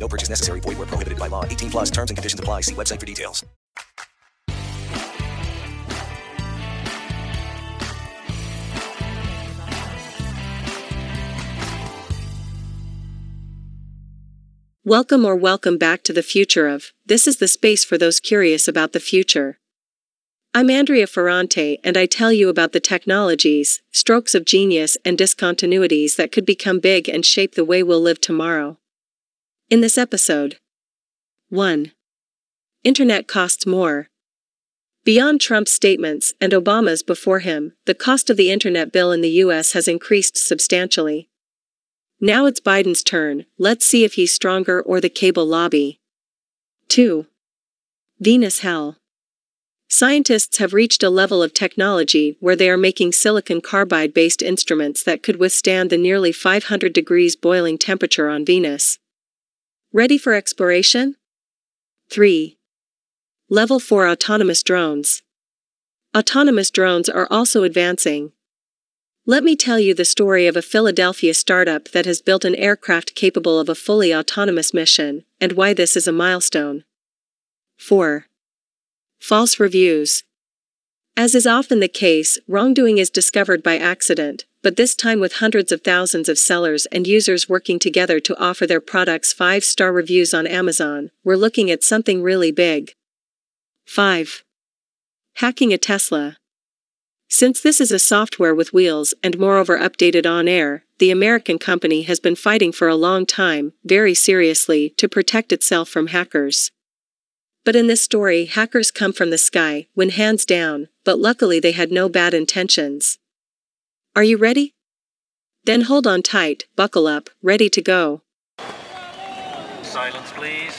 No purchase necessary. Void where prohibited by law. 18 plus terms and conditions apply. See website for details. Welcome or welcome back to the future of This is the space for those curious about the future. I'm Andrea Ferrante, and I tell you about the technologies, strokes of genius, and discontinuities that could become big and shape the way we'll live tomorrow. In this episode, 1. Internet costs more. Beyond Trump's statements and Obama's before him, the cost of the internet bill in the U.S. has increased substantially. Now it's Biden's turn, let's see if he's stronger or the cable lobby. 2. Venus Hell. Scientists have reached a level of technology where they are making silicon carbide based instruments that could withstand the nearly 500 degrees boiling temperature on Venus. Ready for exploration? 3. Level 4 Autonomous Drones. Autonomous drones are also advancing, let me tell you the story of a Philadelphia startup that has built an aircraft capable of a fully autonomous mission, and why this is a milestone. 4. False reviews. As is often the case, wrongdoing is discovered by accident, but this time with hundreds of thousands of sellers and users working together to offer their products 5 star reviews on Amazon, we're looking at something really big. 5. Hacking a Tesla. Since this is a software with wheels and moreover updated on air, the American company has been fighting for a long time, very seriously, to protect itself from hackers. But in this story, hackers come from the sky, when hands down, but luckily they had no bad intentions. Are you ready? Then hold on tight, buckle up, ready to go. Silence, please.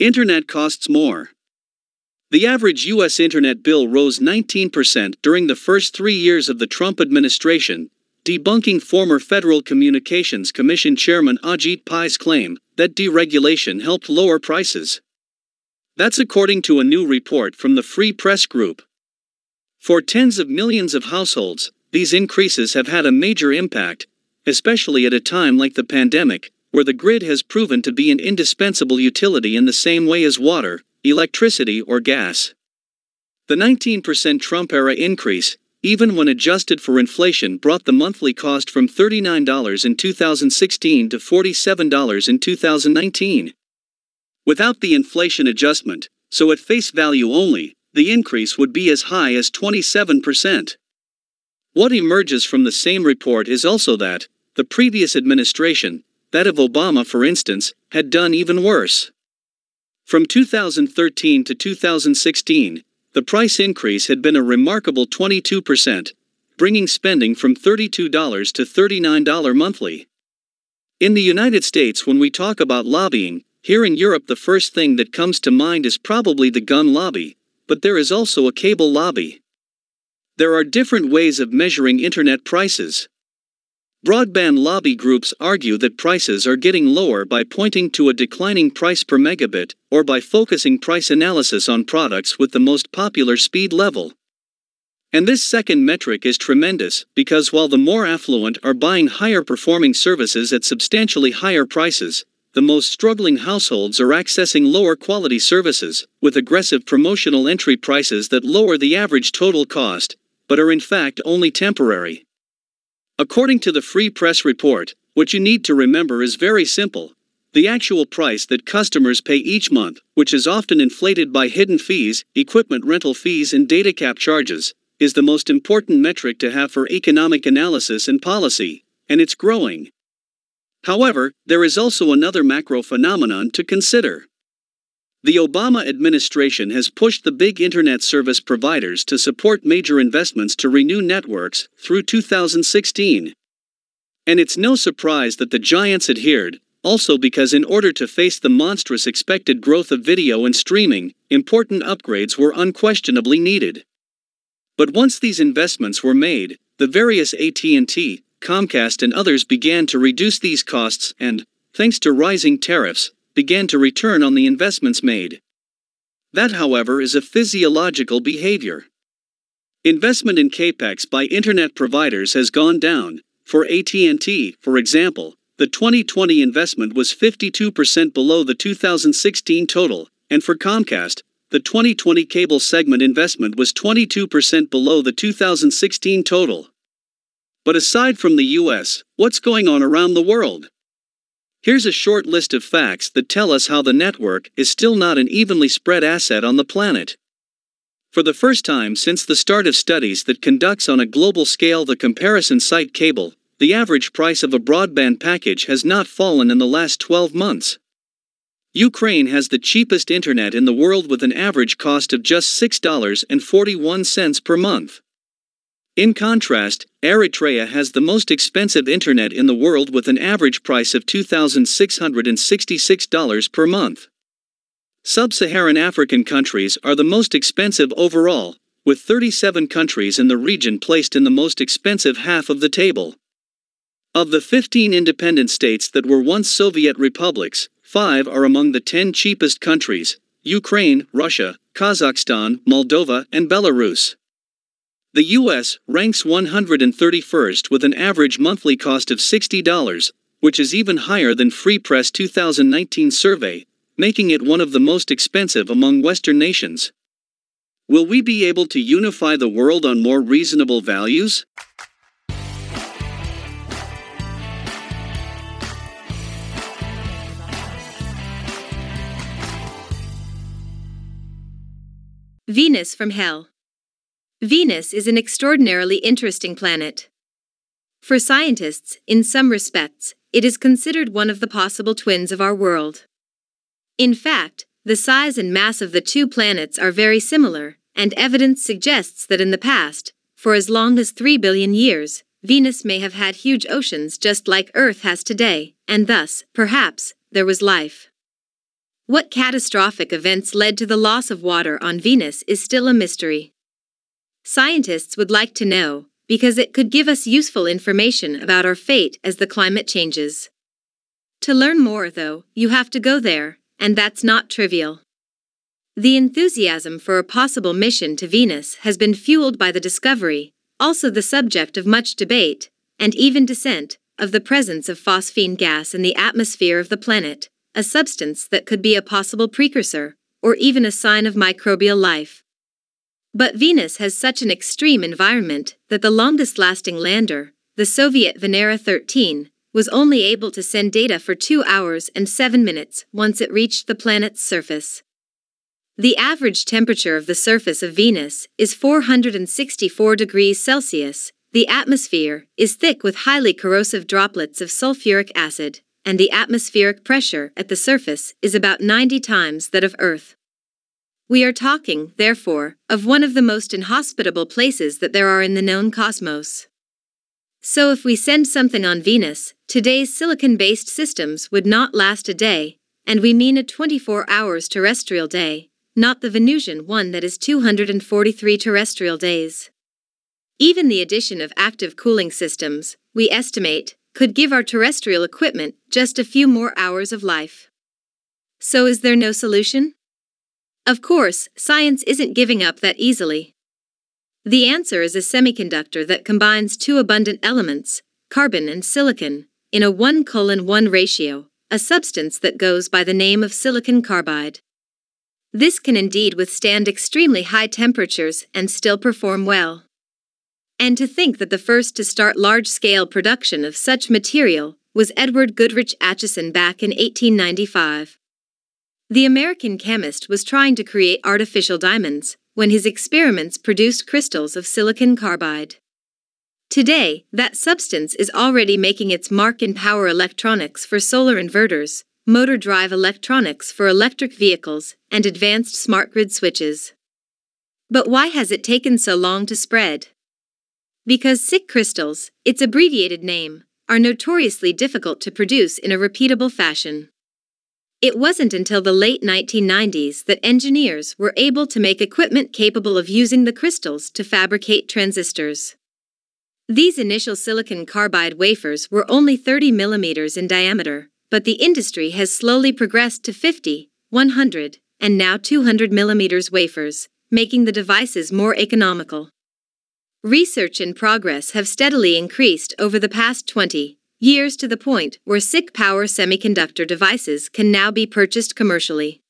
Internet costs more. The average U.S. Internet bill rose 19% during the first three years of the Trump administration, debunking former Federal Communications Commission Chairman Ajit Pai's claim that deregulation helped lower prices. That's according to a new report from the Free Press Group. For tens of millions of households, these increases have had a major impact, especially at a time like the pandemic, where the grid has proven to be an indispensable utility in the same way as water, electricity, or gas. The 19% Trump era increase, even when adjusted for inflation, brought the monthly cost from $39 in 2016 to $47 in 2019. Without the inflation adjustment, so at face value only, the increase would be as high as 27%. What emerges from the same report is also that, the previous administration, that of Obama for instance, had done even worse. From 2013 to 2016, the price increase had been a remarkable 22%, bringing spending from $32 to $39 monthly. In the United States, when we talk about lobbying, here in Europe, the first thing that comes to mind is probably the gun lobby, but there is also a cable lobby. There are different ways of measuring internet prices. Broadband lobby groups argue that prices are getting lower by pointing to a declining price per megabit, or by focusing price analysis on products with the most popular speed level. And this second metric is tremendous because while the more affluent are buying higher performing services at substantially higher prices, the most struggling households are accessing lower quality services, with aggressive promotional entry prices that lower the average total cost, but are in fact only temporary. According to the Free Press report, what you need to remember is very simple. The actual price that customers pay each month, which is often inflated by hidden fees, equipment rental fees, and data cap charges, is the most important metric to have for economic analysis and policy, and it's growing. However, there is also another macro phenomenon to consider. The Obama administration has pushed the big internet service providers to support major investments to renew networks through 2016. And it's no surprise that the giants adhered, also because in order to face the monstrous expected growth of video and streaming, important upgrades were unquestionably needed. But once these investments were made, the various AT&T, Comcast and others began to reduce these costs and, thanks to rising tariffs, began to return on the investments made. That, however, is a physiological behavior. Investment in capex by internet providers has gone down. For AT&T, for example, the 2020 investment was 52% below the 2016 total, and for Comcast, the 2020 cable segment investment was 22% below the 2016 total. But aside from the US, what's going on around the world? Here's a short list of facts that tell us how the network is still not an evenly spread asset on the planet. For the first time since the start of studies that conducts on a global scale the comparison site cable, the average price of a broadband package has not fallen in the last 12 months. Ukraine has the cheapest internet in the world with an average cost of just $6.41 per month. In contrast, Eritrea has the most expensive internet in the world with an average price of $2,666 per month. Sub Saharan African countries are the most expensive overall, with 37 countries in the region placed in the most expensive half of the table. Of the 15 independent states that were once Soviet republics, five are among the 10 cheapest countries Ukraine, Russia, Kazakhstan, Moldova, and Belarus. The US ranks 131st with an average monthly cost of $60, which is even higher than Free Press 2019 survey, making it one of the most expensive among Western nations. Will we be able to unify the world on more reasonable values? Venus from Hell Venus is an extraordinarily interesting planet. For scientists, in some respects, it is considered one of the possible twins of our world. In fact, the size and mass of the two planets are very similar, and evidence suggests that in the past, for as long as 3 billion years, Venus may have had huge oceans just like Earth has today, and thus, perhaps, there was life. What catastrophic events led to the loss of water on Venus is still a mystery. Scientists would like to know, because it could give us useful information about our fate as the climate changes. To learn more, though, you have to go there, and that's not trivial. The enthusiasm for a possible mission to Venus has been fueled by the discovery, also the subject of much debate, and even dissent, of the presence of phosphine gas in the atmosphere of the planet, a substance that could be a possible precursor, or even a sign of microbial life. But Venus has such an extreme environment that the longest lasting lander, the Soviet Venera 13, was only able to send data for 2 hours and 7 minutes once it reached the planet's surface. The average temperature of the surface of Venus is 464 degrees Celsius. The atmosphere is thick with highly corrosive droplets of sulfuric acid, and the atmospheric pressure at the surface is about 90 times that of Earth. We are talking, therefore, of one of the most inhospitable places that there are in the known cosmos. So, if we send something on Venus, today's silicon based systems would not last a day, and we mean a 24 hours terrestrial day, not the Venusian one that is 243 terrestrial days. Even the addition of active cooling systems, we estimate, could give our terrestrial equipment just a few more hours of life. So, is there no solution? Of course, science isn't giving up that easily. The answer is a semiconductor that combines two abundant elements, carbon and silicon, in a 1 colon 1 ratio, a substance that goes by the name of silicon carbide. This can indeed withstand extremely high temperatures and still perform well. And to think that the first to start large scale production of such material was Edward Goodrich Acheson back in 1895. The American chemist was trying to create artificial diamonds when his experiments produced crystals of silicon carbide. Today, that substance is already making its mark in power electronics for solar inverters, motor drive electronics for electric vehicles, and advanced smart grid switches. But why has it taken so long to spread? Because SiC crystals, its abbreviated name, are notoriously difficult to produce in a repeatable fashion. It wasn't until the late 1990s that engineers were able to make equipment capable of using the crystals to fabricate transistors. These initial silicon carbide wafers were only 30 millimeters in diameter, but the industry has slowly progressed to 50, 100, and now 200 millimeters wafers, making the devices more economical. Research and progress have steadily increased over the past 20, years to the point where SiC power semiconductor devices can now be purchased commercially.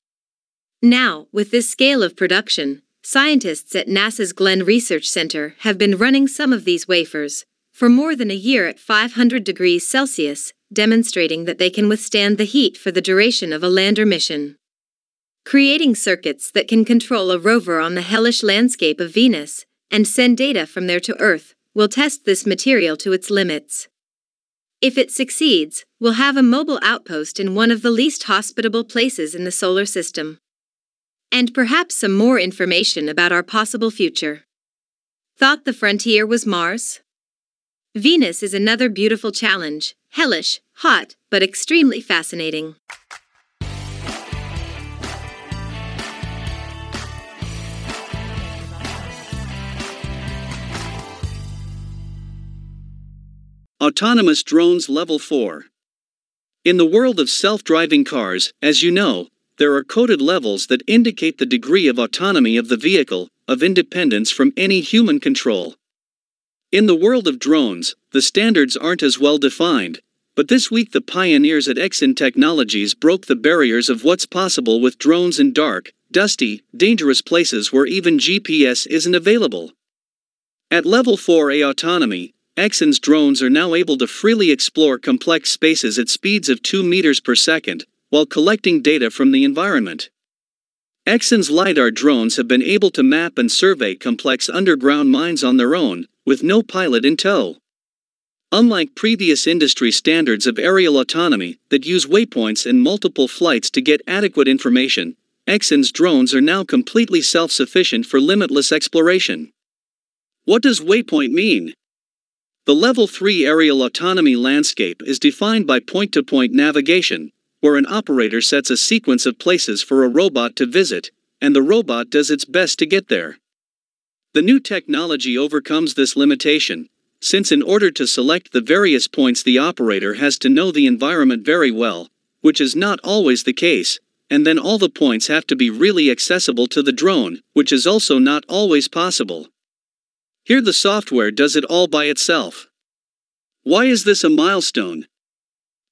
Now, with this scale of production, scientists at NASA's Glenn Research Center have been running some of these wafers for more than a year at 500 degrees Celsius, demonstrating that they can withstand the heat for the duration of a lander mission. Creating circuits that can control a rover on the hellish landscape of Venus and send data from there to Earth will test this material to its limits. If it succeeds, we'll have a mobile outpost in one of the least hospitable places in the solar system. And perhaps some more information about our possible future. Thought the frontier was Mars? Venus is another beautiful challenge, hellish, hot, but extremely fascinating. Autonomous Drones Level 4 In the world of self driving cars, as you know, there are coded levels that indicate the degree of autonomy of the vehicle, of independence from any human control. In the world of drones, the standards aren't as well defined, but this week the pioneers at Exyn Technologies broke the barriers of what's possible with drones in dark, dusty, dangerous places where even GPS isn't available. At level 4A autonomy, Exyn's drones are now able to freely explore complex spaces at speeds of 2 meters per second, while collecting data from the environment. Exyn's LiDAR drones have been able to map and survey complex underground mines on their own, with no pilot in tow. Unlike previous industry standards of aerial autonomy that use waypoints and multiple flights to get adequate information, Exyn's drones are now completely self sufficient for limitless exploration. What does waypoint mean? The Level 3 aerial autonomy landscape is defined by point to point navigation, where an operator sets a sequence of places for a robot to visit, and the robot does its best to get there. The new technology overcomes this limitation, since in order to select the various points, the operator has to know the environment very well, which is not always the case, and then all the points have to be really accessible to the drone, which is also not always possible. Here the software does it all by itself. Why is this a milestone?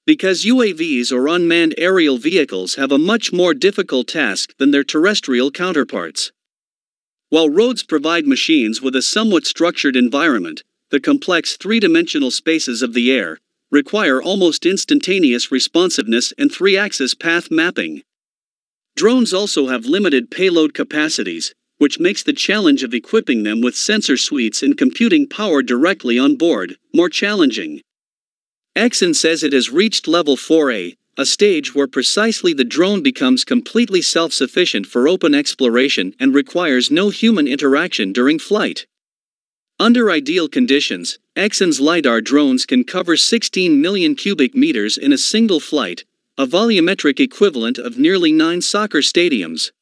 Because UAVs or unmanned aerial vehicles have a much more difficult task than their terrestrial counterparts. While roads provide machines with a somewhat structured environment, the complex three dimensional spaces of the air require almost instantaneous responsiveness and three axis path mapping. Drones also have limited payload capacities, which makes the challenge of equipping them with sensor suites and computing power directly on board more challenging. Exyn says it has reached level 4A, a stage where precisely the drone becomes completely self sufficient for open exploration and requires no human interaction during flight. Under ideal conditions, Exyn's LiDAR drones can cover 16 million cubic meters in a single flight, a volumetric equivalent of nearly nine soccer stadiums.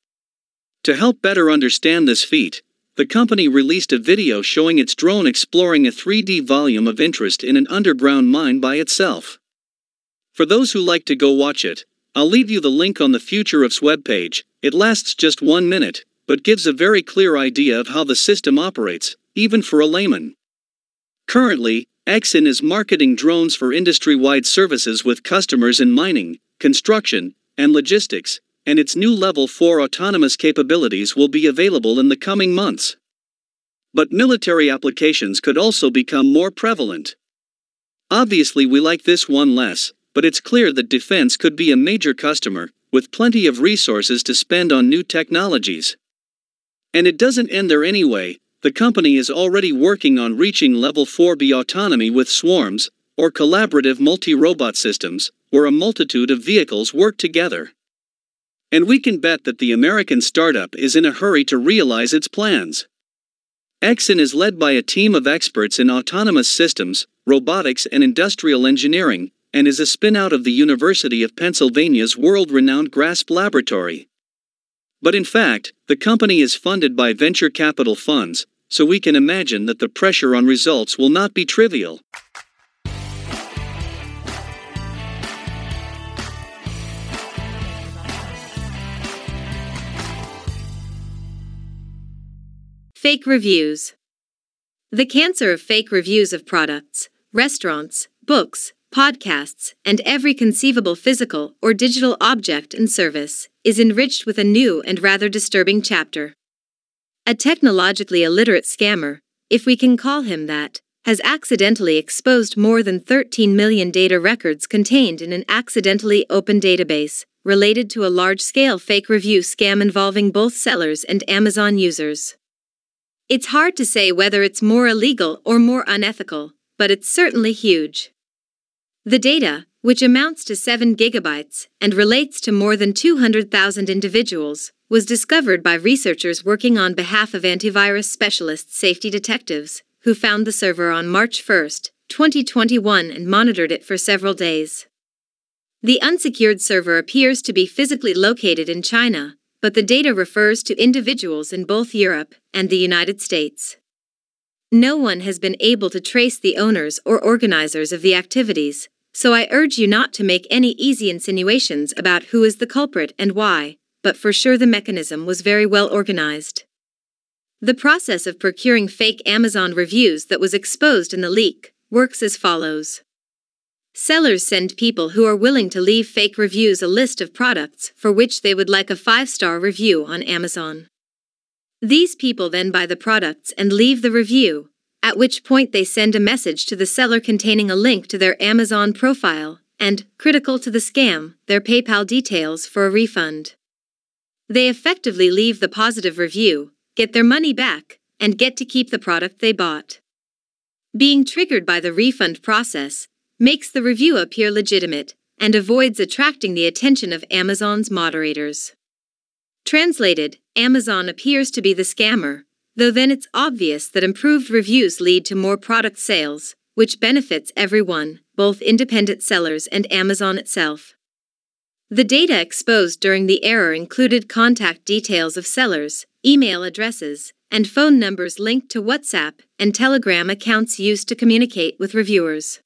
To help better understand this feat, the company released a video showing its drone exploring a 3D volume of interest in an underground mine by itself. For those who like to go watch it, I'll leave you the link on the Future of's webpage. It lasts just one minute, but gives a very clear idea of how the system operates, even for a layman. Currently, Exyn is marketing drones for industry wide services with customers in mining, construction, and logistics, and its new Level 4 autonomous capabilities will be available in the coming months. But military applications could also become more prevalent. Obviously, we like this one less, but it's clear that defense could be a major customer, with plenty of resources to spend on new technologies. And it doesn't end there anyway, the company is already working on reaching Level 4B autonomy with swarms, or collaborative multi robot systems, where a multitude of vehicles work together. And we can bet that the American startup is in a hurry to realize its plans. Exyn is led by a team of experts in autonomous systems, robotics, and industrial engineering, and is a spin-out of the University of Pennsylvania's world-renowned GRASP laboratory. But in fact, the company is funded by venture capital funds, so we can imagine that the pressure on results will not be trivial. Fake reviews. The cancer of fake reviews of products, restaurants, books, podcasts, and every conceivable physical or digital object and service is enriched with a new and rather disturbing chapter. A technologically illiterate scammer, if we can call him that, has accidentally exposed more than 13 million data records contained in an accidentally open database related to a large scale fake review scam involving both sellers and Amazon users. It's hard to say whether it's more illegal or more unethical, but it's certainly huge. The data, which amounts to 7 gigabytes and relates to more than 200,000 individuals, was discovered by researchers working on behalf of antivirus specialist safety detectives, who found the server on March 1, 2021, and monitored it for several days. The unsecured server appears to be physically located in China, but the data refers to individuals in both Europe and the United States. No one has been able to trace the owners or organizers of the activities, so I urge you not to make any easy insinuations about who is the culprit and why, but for sure the mechanism was very well organized. The process of procuring fake Amazon reviews that was exposed in the leak works as follows. Sellers send people who are willing to leave fake reviews a list of products for which they would like a five star review on Amazon. These people then buy the products and leave the review, at which point they send a message to the seller containing a link to their Amazon profile and, critical to the scam, their PayPal details for a refund. They effectively leave the positive review, get their money back, and get to keep the product they bought. Being triggered by the refund process, makes the review appear legitimate, and avoids attracting the attention of Amazon's moderators. Translated, Amazon appears to be the scammer, though then it's obvious that improved reviews lead to more product sales, which benefits everyone, both independent sellers and Amazon itself. The data exposed during the error included contact details of sellers, email addresses, and phone numbers linked to WhatsApp and Telegram accounts used to communicate with reviewers.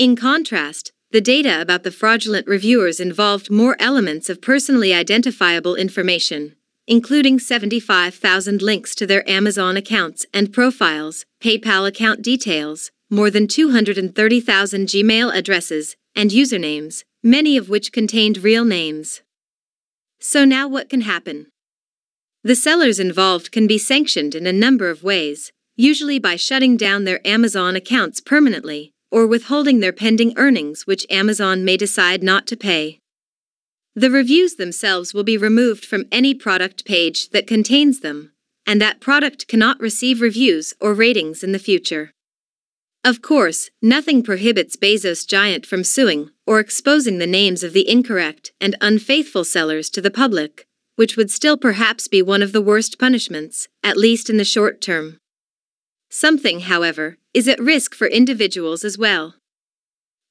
In contrast, the data about the fraudulent reviewers involved more elements of personally identifiable information, including 75,000 links to their Amazon accounts and profiles, PayPal account details, more than 230,000 Gmail addresses, and usernames, many of which contained real names. So now what can happen? The sellers involved can be sanctioned in a number of ways, usually by shutting down their Amazon accounts permanently, or withholding their pending earnings, which Amazon may decide not to pay. The reviews themselves will be removed from any product page that contains them, and that product cannot receive reviews or ratings in the future. Of course, nothing prohibits Bezos Giant from suing or exposing the names of the incorrect and unfaithful sellers to the public, which would still perhaps be one of the worst punishments, at least in the short term. Something, however, is at risk for individuals as well.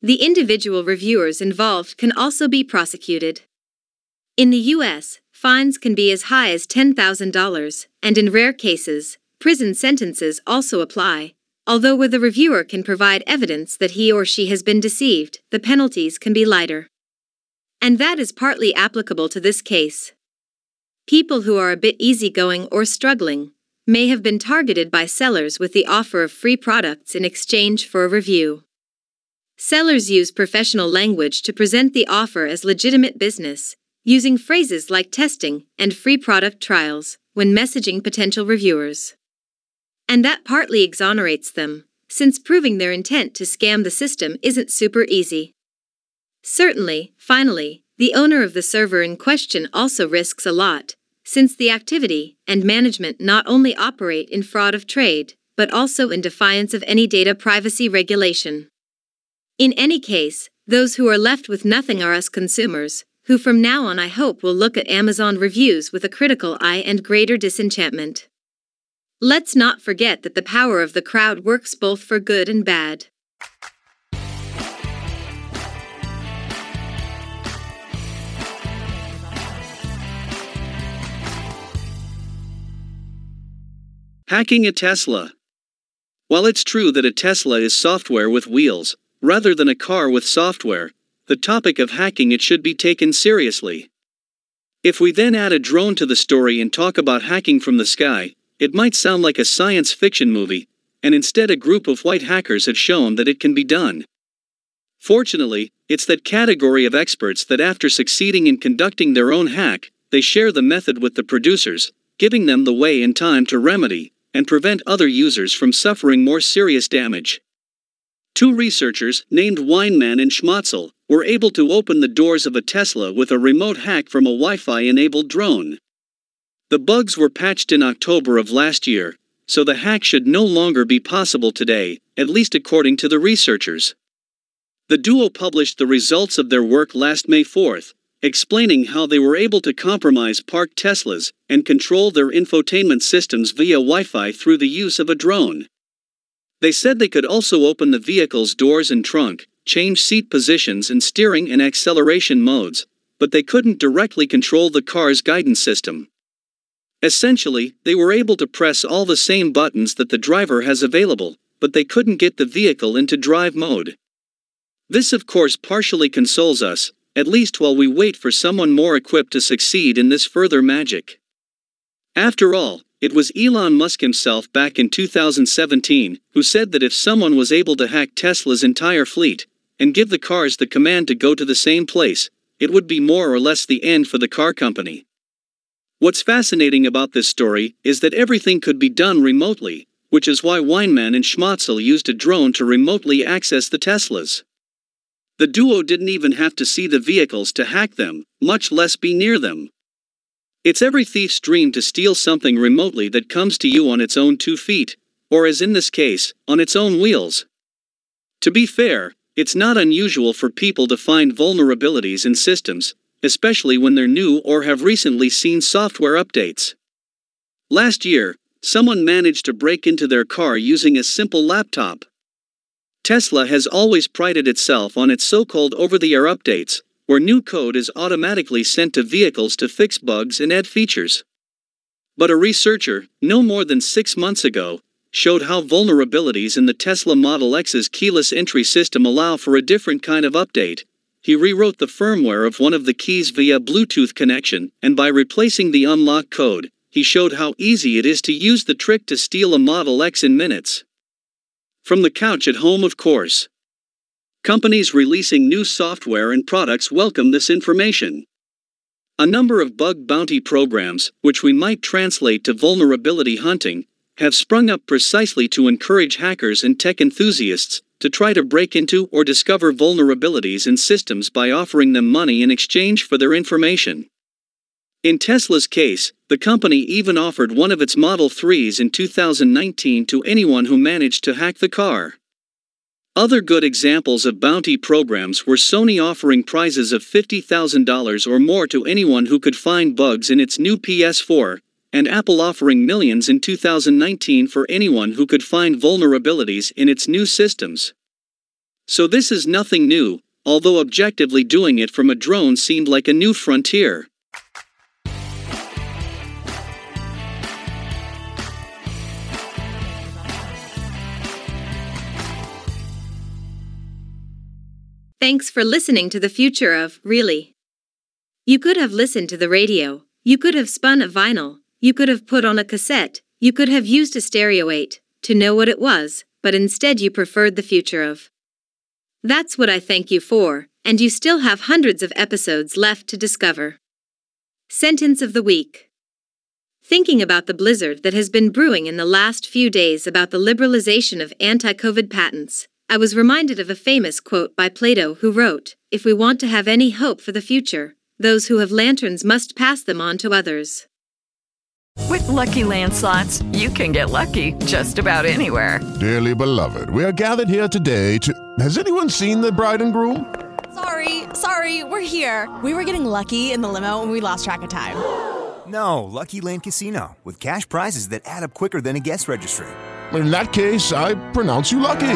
The individual reviewers involved can also be prosecuted. In the U.S., fines can be as high as $10,000, and in rare cases, prison sentences also apply. Although where the reviewer can provide evidence that he or she has been deceived, the penalties can be lighter. And that is partly applicable to this case. People who are a bit easygoing or struggling may have been targeted by sellers with the offer of free products in exchange for a review. Sellers use professional language to present the offer as legitimate business, using phrases like testing and free product trials when messaging potential reviewers. And that partly exonerates them, since proving their intent to scam the system isn't super easy. Certainly, finally, the owner of the server in question also risks a lot, since the activity and management not only operate in fraud of trade, but also in defiance of any data privacy regulation. In any case, those who are left with nothing are us consumers, who from now on I hope will look at Amazon reviews with a critical eye and greater disenchantment. Let's not forget that the power of the crowd works both for good and bad. Hacking a Tesla. While it's true that a Tesla is software with wheels, rather than a car with software, the topic of hacking it should be taken seriously. If we then add a drone to the story and talk about hacking from the sky, it might sound like a science fiction movie, and instead a group of white hackers have shown that it can be done. Fortunately, it's that category of experts that after succeeding in conducting their own hack, they share the method with the producers, giving them the way and time to remedy and prevent other users from suffering more serious damage. Two researchers, named Weinmann and Schmotzle, were able to open the doors of a Tesla with a remote hack from a Wi Fi enabled drone. The bugs were patched in October of last year, so the hack should no longer be possible today, at least according to the researchers. The duo published the results of their work last May 4th, explaining how they were able to compromise parked Teslas and control their infotainment systems via Wi Fi through the use of a drone. They said they could also open the vehicle's doors and trunk, change seat positions and steering and acceleration modes, but they couldn't directly control the car's guidance system. Essentially, they were able to press all the same buttons that the driver has available, but they couldn't get the vehicle into drive mode. This, of course, partially consoles us, at least while we wait for someone more equipped to succeed in this further magic. After all, it was Elon Musk himself back in 2017 who said that if someone was able to hack Tesla's entire fleet and give the cars the command to go to the same place, it would be more or less the end for the car company. What's fascinating about this story is that everything could be done remotely, which is why Weinmann and Schmotzle used a drone to remotely access the Teslas. The duo didn't even have to see the vehicles to hack them, much less be near them. It's every thief's dream to steal something remotely that comes to you on its own two feet, or as in this case, on its own wheels. To be fair, it's not unusual for people to find vulnerabilities in systems, especially when they're new or have recently seen software updates. Last year, someone managed to break into their car using a simple laptop. Tesla has always prided itself on its so called over the air updates, where new code is automatically sent to vehicles to fix bugs and add features. But a researcher, no more than six months ago, showed how vulnerabilities in the Tesla Model X's keyless entry system allow for a different kind of update. He rewrote the firmware of one of the keys via Bluetooth connection, and by replacing the unlock code, he showed how easy it is to use the trick to steal a Model X in minutes. From the couch at home, of course. Companies releasing new software and products welcome this information. A number of bug bounty programs, which we might translate to vulnerability hunting, have sprung up precisely to encourage hackers and tech enthusiasts to try to break into or discover vulnerabilities in systems by offering them money in exchange for their information. In Tesla's case, the company even offered one of its Model 3s in 2019 to anyone who managed to hack the car. Other good examples of bounty programs were Sony offering prizes of $50,000 or more to anyone who could find bugs in its new PS4, and Apple offering millions in 2019 for anyone who could find vulnerabilities in its new systems. So this is nothing new, although objectively doing it from a drone seemed like a new frontier. Thanks for listening to the future of Really. You could have listened to the radio, you could have spun a vinyl, you could have put on a cassette, you could have used a stereo 8 to know what it was, but instead you preferred the future of. That's what I thank you for, and you still have hundreds of episodes left to discover. Sentence of the Week Thinking about the blizzard that has been brewing in the last few days about the liberalization of anti COVID patents, I was reminded of a famous quote by Plato who wrote, If we want to have any hope for the future, those who have lanterns must pass them on to others. With lucky landslots, you can get lucky just about anywhere. Dearly beloved, we are gathered here today to. Has anyone seen the bride and groom? Sorry, sorry, we're here. We were getting lucky in the limo and we lost track of time. No, Lucky Land Casino, with cash prizes that add up quicker than a guest registry. In that case, I pronounce you lucky.